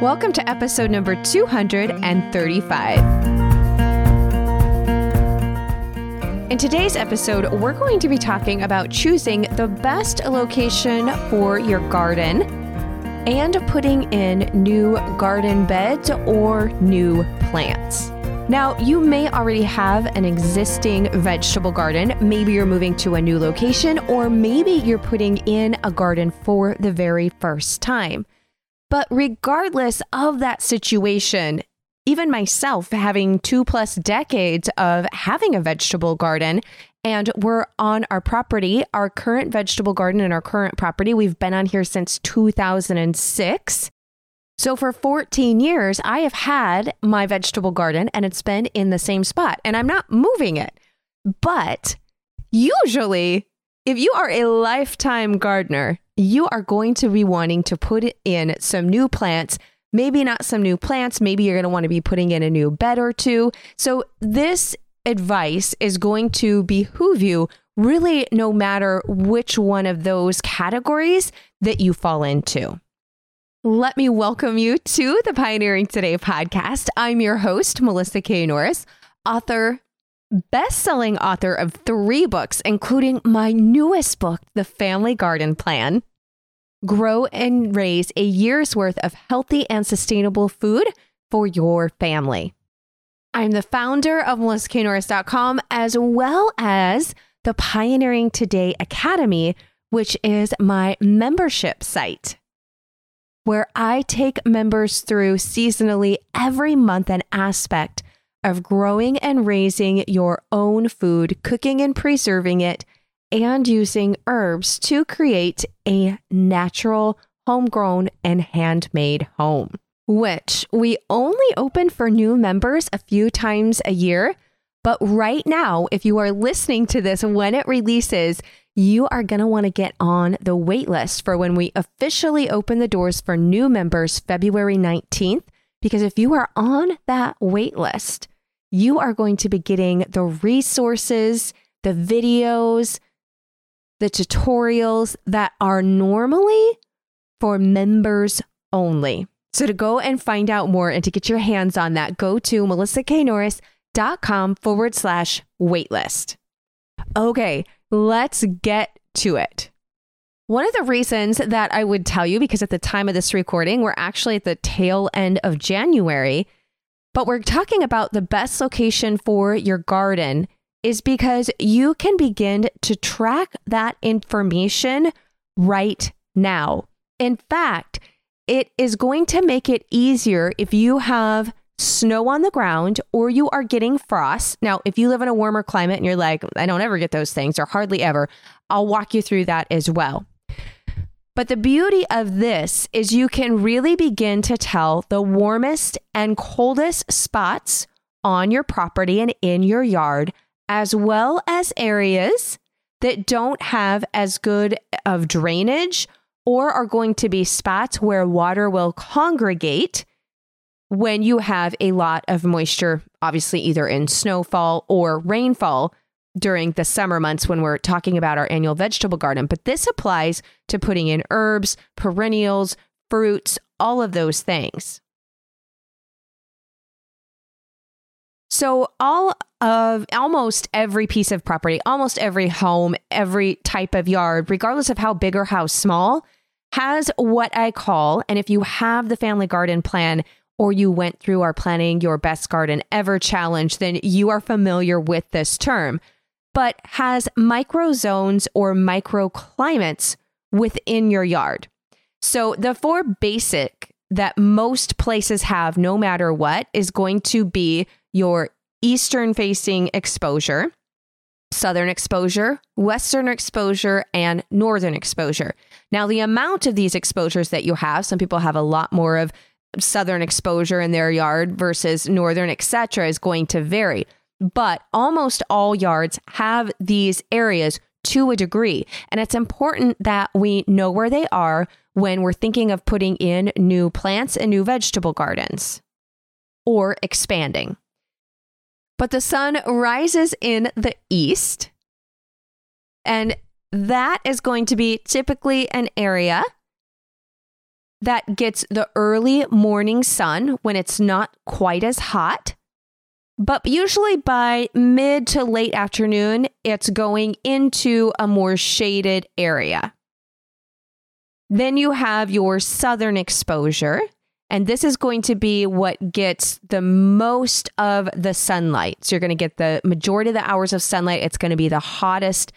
Welcome to episode number 235. In today's episode, we're going to be talking about choosing the best location for your garden and putting in new garden beds or new plants. Now, you may already have an existing vegetable garden. Maybe you're moving to a new location, or maybe you're putting in a garden for the very first time. But regardless of that situation, even myself having two plus decades of having a vegetable garden, and we're on our property, our current vegetable garden and our current property, we've been on here since 2006. So for 14 years, I have had my vegetable garden and it's been in the same spot and I'm not moving it. But usually, if you are a lifetime gardener, you are going to be wanting to put in some new plants. Maybe not some new plants. Maybe you're going to want to be putting in a new bed or two. So, this advice is going to behoove you really no matter which one of those categories that you fall into. Let me welcome you to the Pioneering Today podcast. I'm your host, Melissa K. Norris, author, best-selling author of three books, including my newest book, The Family Garden Plan. Grow and raise a year's worth of healthy and sustainable food for your family. I'm the founder of melissaknorris.com as well as the Pioneering Today Academy, which is my membership site where I take members through seasonally every month an aspect of growing and raising your own food, cooking and preserving it, and using herbs to create a natural, homegrown, and handmade home, which we only open for new members a few times a year. But right now, if you are listening to this when it releases, you are going to want to get on the wait list for when we officially open the doors for new members February 19th. Because if you are on that wait list, you are going to be getting the resources, the videos, the tutorials that are normally for members only. So to go and find out more and to get your hands on that, go to melissaknorris.com forward slash waitlist. Okay, let's get to it. One of the reasons that I would tell you, because at the time of this recording, we're actually at the tail end of January, but we're talking about the best location for your garden is because you can begin to track that information right now. In fact, it is going to make it easier if you have snow on the ground or you are getting frost. Now, if you live in a warmer climate and you're like, I don't ever get those things or hardly ever, I'll walk you through that as well. But the beauty of this is you can really begin to tell the warmest and coldest spots on your property and in your yard, as well as areas that don't have as good of drainage or are going to be spots where water will congregate when you have a lot of moisture, obviously either in snowfall or rainfall during the summer months when we're talking about our annual vegetable garden. But this applies to putting in herbs, perennials, fruits, all of those things. So, all of almost every piece of property, almost every home, every type of yard, regardless of how big or how small, has what I call, and if you have the family garden plan, or you went through our planning your best garden ever challenge, then you are familiar with this term, but has micro zones or microclimates within your yard. So the four basic that most places have, no matter what, is going to be your eastern facing exposure, southern exposure, western exposure, and northern exposure. Now, the amount of these exposures that you have, some people have a lot more of southern exposure in their yard versus northern, etc., is going to vary. But almost all yards have these areas to a degree. And it's important that we know where they are when we're thinking of putting in new plants and new vegetable gardens or expanding. But the sun rises in the east, and that is going to be typically an area that gets the early morning sun when it's not quite as hot. But usually by mid to late afternoon, it's going into a more shaded area. Then you have your southern exposure, and this is going to be what gets the most of the sunlight. So you're going to get the majority of the hours of sunlight. It's going to be the hottest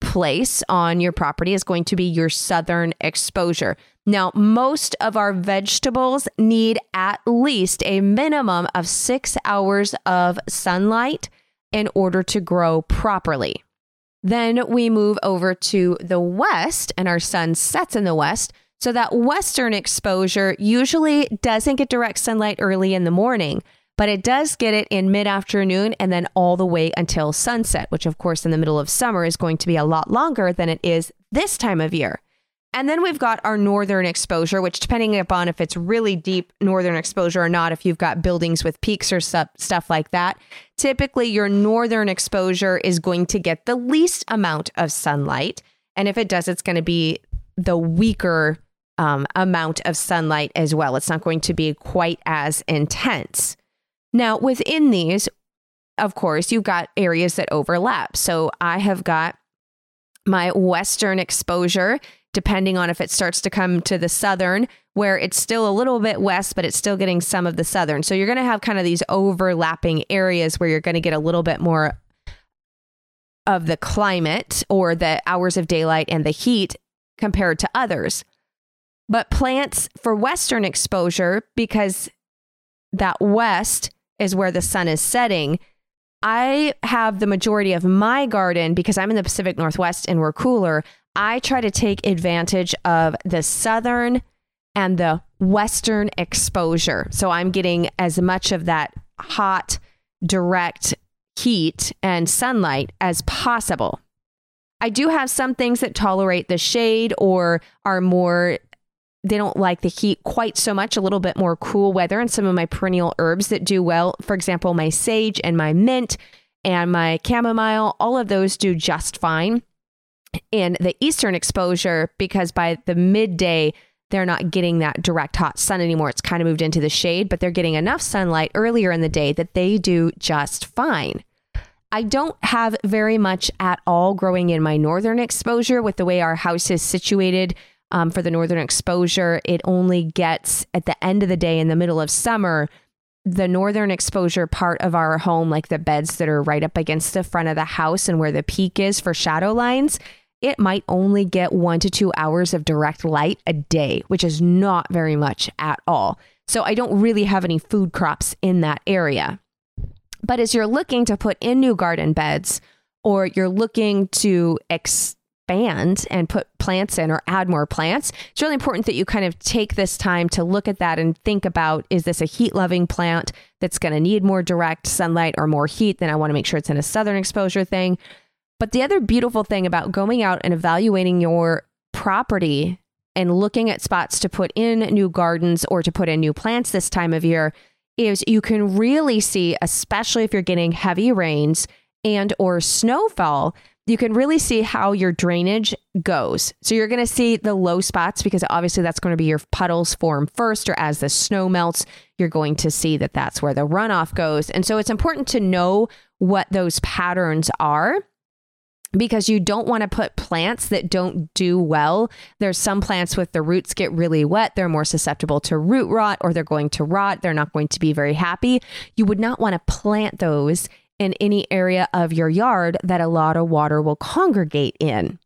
place on your property is going to be your southern exposure. Now, most of our vegetables need at least a minimum of six hours of sunlight in order to grow properly. Then we move over to the west, and our sun sets in the west. So that western exposure usually doesn't get direct sunlight early in the morning, but it does get it in mid afternoon and then all the way until sunset, which, of course, in the middle of summer is going to be a lot longer than it is this time of year. And then we've got our northern exposure, which, depending upon if it's really deep northern exposure or not, if you've got buildings with peaks or stuff, stuff like that, typically your northern exposure is going to get the least amount of sunlight. And if it does, it's going to be the weaker um, amount of sunlight as well. It's not going to be quite as intense. Now, within these, of course, you've got areas that overlap. So I have got my western exposure depending on if it starts to come to the southern, where it's still a little bit west, but it's still getting some of the southern. So you're going to have kind of these overlapping areas where you're going to get a little bit more of the climate or the hours of daylight and the heat compared to others. But plants for western exposure, because that west is where the sun is setting, I have the majority of my garden because I'm in the Pacific Northwest and we're cooler. I try to take advantage of the southern and the western exposure. So I'm getting as much of that hot, direct heat and sunlight as possible. I do have some things that tolerate the shade or are more they don't like the heat quite so much, a little bit more cool weather, and some of my perennial herbs that do well. For example, my sage and my mint and my chamomile, all of those do just fine in the eastern exposure because by the midday they're not getting that direct hot sun anymore. It's kind of moved into the shade, but they're getting enough sunlight earlier in the day that they do just fine. I don't have very much at all growing in my northern exposure with the way our house is situated. Um, for the northern exposure, it only gets at the end of the day in the middle of summer. The northern exposure part of our home, like the beds that are right up against the front of the house and where the peak is for shadow lines, it might only get one to two hours of direct light a day, which is not very much at all. So I don't really have any food crops in that area. But as you're looking to put in new garden beds or you're looking to expand and put plants in or add more plants, it's really important that you kind of take this time to look at that and think about is this a heat loving plant that's going to need more direct sunlight or more heat? Then I want to make sure it's in a southern exposure thing. But the other beautiful thing about going out and evaluating your property and looking at spots to put in new gardens or to put in new plants this time of year is you can really see especially if you're getting heavy rains and or snowfall you can really see how your drainage goes. So you're going to see the low spots because obviously that's going to be your puddles form first or as the snow melts, you're going to see that that's where the runoff goes. And so it's important to know what those patterns are because you don't want to put plants that don't do well. There's some plants with the roots get really wet, they're more susceptible to root rot or they're going to rot, they're not going to be very happy. You would not want to plant those in any area of your yard that a lot of water will congregate in.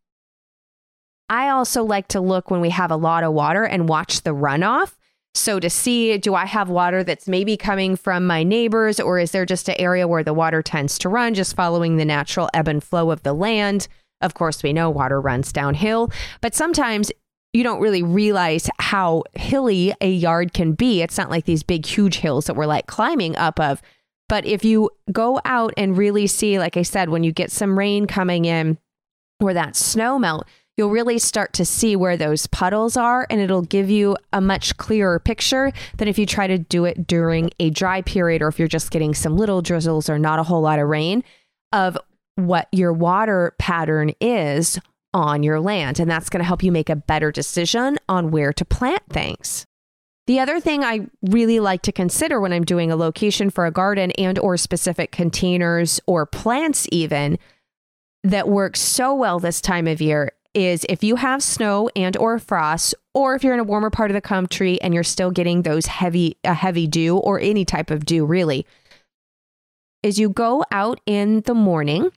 I also like to look when we have a lot of water and watch the runoff so to see, do I have water that's maybe coming from my neighbors, or is there just an area where the water tends to run, just following the natural ebb and flow of the land? Of course, we know water runs downhill, but sometimes you don't really realize how hilly a yard can be. It's not like these big, huge hills that we're like climbing up of. But if you go out and really see, like I said, when you get some rain coming in or that snow melt, you'll really start to see where those puddles are and it'll give you a much clearer picture than if you try to do it during a dry period or if you're just getting some little drizzles or not a whole lot of rain of what your water pattern is on your land. And that's going to help you make a better decision on where to plant things. The other thing I really like to consider when I'm doing a location for a garden and or specific containers or plants even that works so well this time of year is if you have snow and or frost or if you're in a warmer part of the country and you're still getting those heavy a heavy dew or any type of dew really is you go out in the morning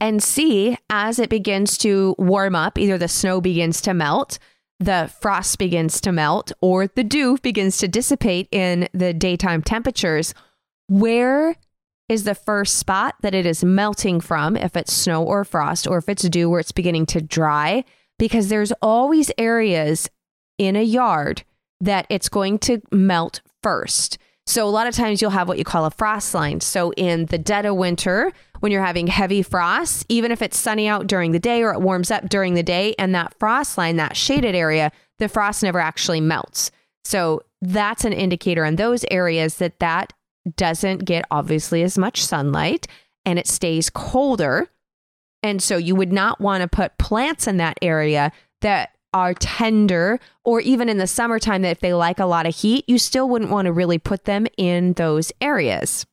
and see as it begins to warm up, either the snow begins to melt, the frost begins to melt, or the dew begins to dissipate in the daytime temperatures, where is the first spot that it is melting from, if it's snow or frost, or if it's dew where it's beginning to dry, because there's always areas in a yard that it's going to melt first. So a lot of times you'll have what you call a frost line. So in the dead of winter, when you're having heavy frosts, even if it's sunny out during the day or it warms up during the day, and that frost line, that shaded area, the frost never actually melts. So that's an indicator in those areas that that doesn't get obviously as much sunlight and it stays colder. And so you would not want to put plants in that area that are tender, or even in the summertime, that if they like a lot of heat, you still wouldn't want to really put them in those areas.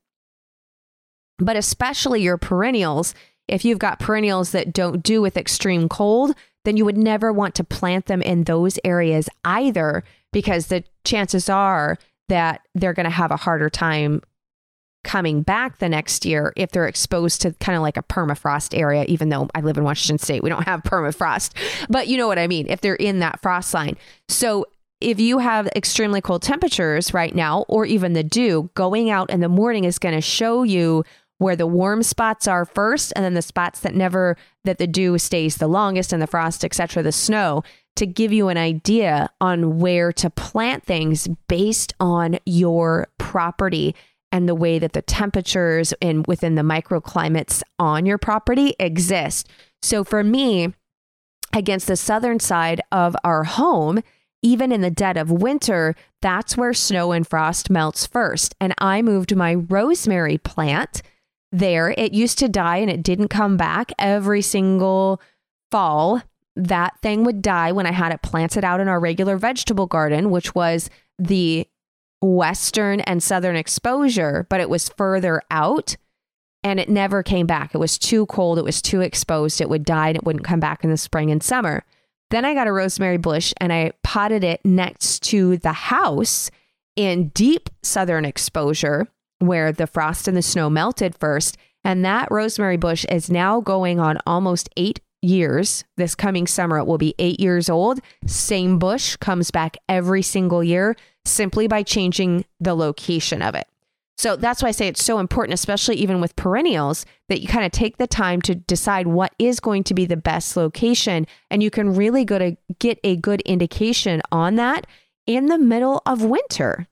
But especially your perennials, if you've got perennials that don't do with extreme cold, then you would never want to plant them in those areas either, because the chances are that they're going to have a harder time coming back the next year if they're exposed to kind of like a permafrost area, even though I live in Washington State, we don't have permafrost, but you know what I mean, if they're in that frost line. So if you have extremely cold temperatures right now, or even the dew, going out in the morning is going to show you where the warm spots are first, and then the spots that never, that the dew stays the longest and the frost, etc., the snow, to give you an idea on where to plant things based on your property and the way that the temperatures in within the microclimates on your property exist. So for me, against the southern side of our home, even in the dead of winter, that's where snow and frost melts first. And I moved my rosemary plant there. It used to die and it didn't come back every single fall. That thing would die when I had it planted out in our regular vegetable garden, which was the western and southern exposure, but it was further out and it never came back. It was too cold, it was too exposed, it would die and it wouldn't come back in the spring and summer. Then I got a rosemary bush and I potted it next to the house in deep southern exposure where the frost and the snow melted first. And that rosemary bush is now going on almost eight years. This coming summer, it will be eight years old. Same bush comes back every single year simply by changing the location of it. So that's why I say it's so important, especially even with perennials, that you kind of take the time to decide what is going to be the best location. And you can really go to get a good indication on that in the middle of winter.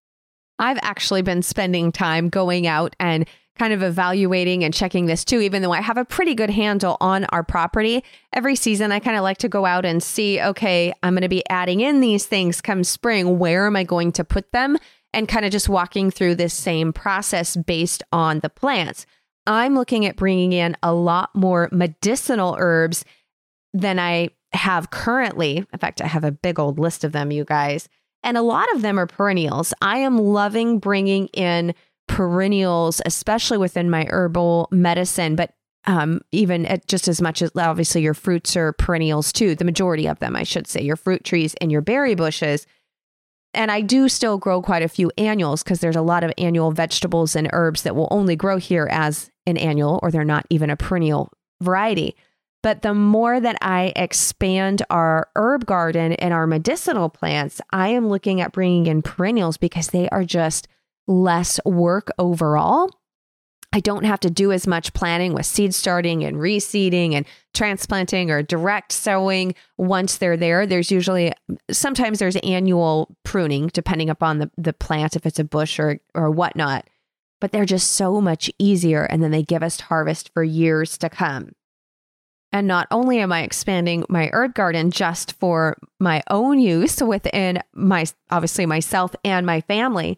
I've actually been spending time going out and kind of evaluating and checking this too, even though I have a pretty good handle on our property. Every season, I kind of like to go out and see, okay, I'm going to be adding in these things come spring. Where am I going to put them? And kind of just walking through this same process based on the plants. I'm looking at bringing in a lot more medicinal herbs than I have currently. In fact, I have a big old list of them, you guys. And a lot of them are perennials. I am loving bringing in perennials, especially within my herbal medicine, but um, even at just as much as obviously your fruits are perennials too, the majority of them, I should say, your fruit trees and your berry bushes. And I do still grow quite a few annuals because there's a lot of annual vegetables and herbs that will only grow here as an annual or they're not even a perennial variety. But the more that I expand our herb garden and our medicinal plants, I am looking at bringing in perennials because they are just less work overall. I don't have to do as much planning with seed starting and reseeding and transplanting or direct sowing once they're there. There's usually sometimes there's annual pruning depending upon the, the plant, if it's a bush or or whatnot. But they're just so much easier and then they give us harvest for years to come. And not only am I expanding my herb garden just for my own use within my obviously myself and my family,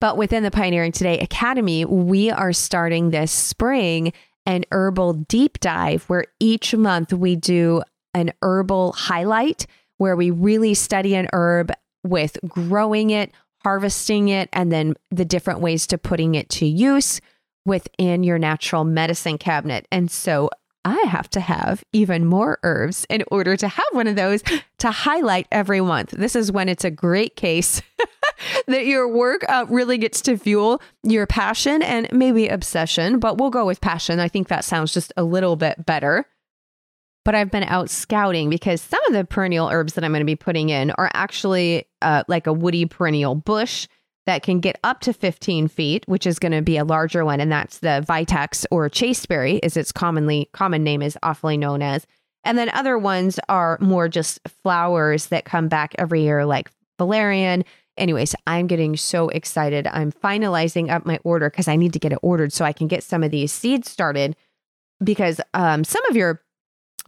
but within the Pioneering Today Academy, we are starting this spring an herbal deep dive where each month we do an herbal highlight where we really study an herb with growing it, harvesting it, and then the different ways to putting it to use within your natural medicine cabinet. And so I have to have even more herbs in order to have one of those to highlight every month. This is when it's a great case that your work uh, really gets to fuel your passion and maybe obsession, but we'll go with passion. I think that sounds just a little bit better. But I've been out scouting because some of the perennial herbs that I'm going to be putting in are actually uh, like a woody perennial bush that can get up to 15 feet, which is going to be a larger one. And that's the Vitex or chasteberry, is its commonly common name is awfully known as. And then other ones are more just flowers that come back every year, like valerian. Anyways, I'm getting so excited. I'm finalizing up my order because I need to get it ordered so I can get some of these seeds started. Because um, some of your,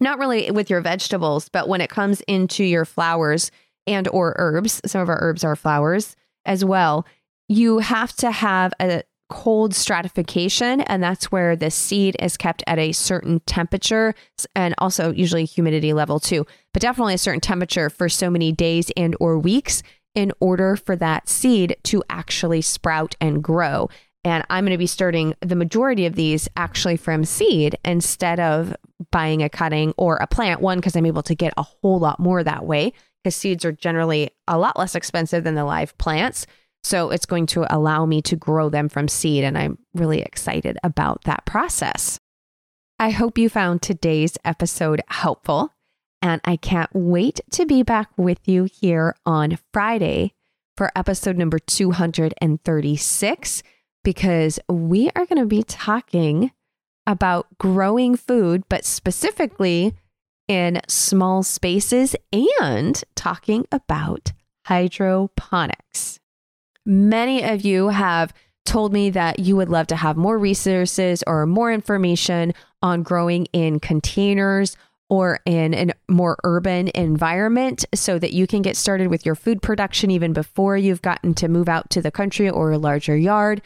not really with your vegetables, but when it comes into your flowers and or herbs, some of our herbs are flowers as well, you have to have a cold stratification, and that's where the seed is kept at a certain temperature and also usually humidity level too, but definitely a certain temperature for so many days and or weeks in order for that seed to actually sprout and grow. And I'm going to be starting the majority of these actually from seed instead of buying a cutting or a plant. One, because I'm able to get a whole lot more that way because seeds are generally a lot less expensive than the live plants. So it's going to allow me to grow them from seed. And I'm really excited about that process. I hope you found today's episode helpful. And I can't wait to be back with you here on Friday for episode number 236 because we are going to be talking about growing food, but specifically in small spaces and talking about hydroponics. Many of you have told me that you would love to have more resources or more information on growing in containers or in a more urban environment so that you can get started with your food production even before you've gotten to move out to the country or a larger yard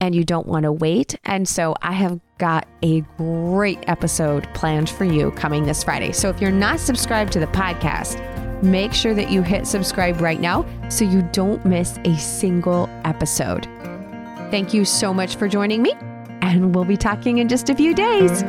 and you don't want to wait. And so I have got a great episode planned for you coming this Friday. So if you're not subscribed to the podcast, make sure that you hit subscribe right now so you don't miss a single episode. Thank you so much for joining me, and we'll be talking in just a few days.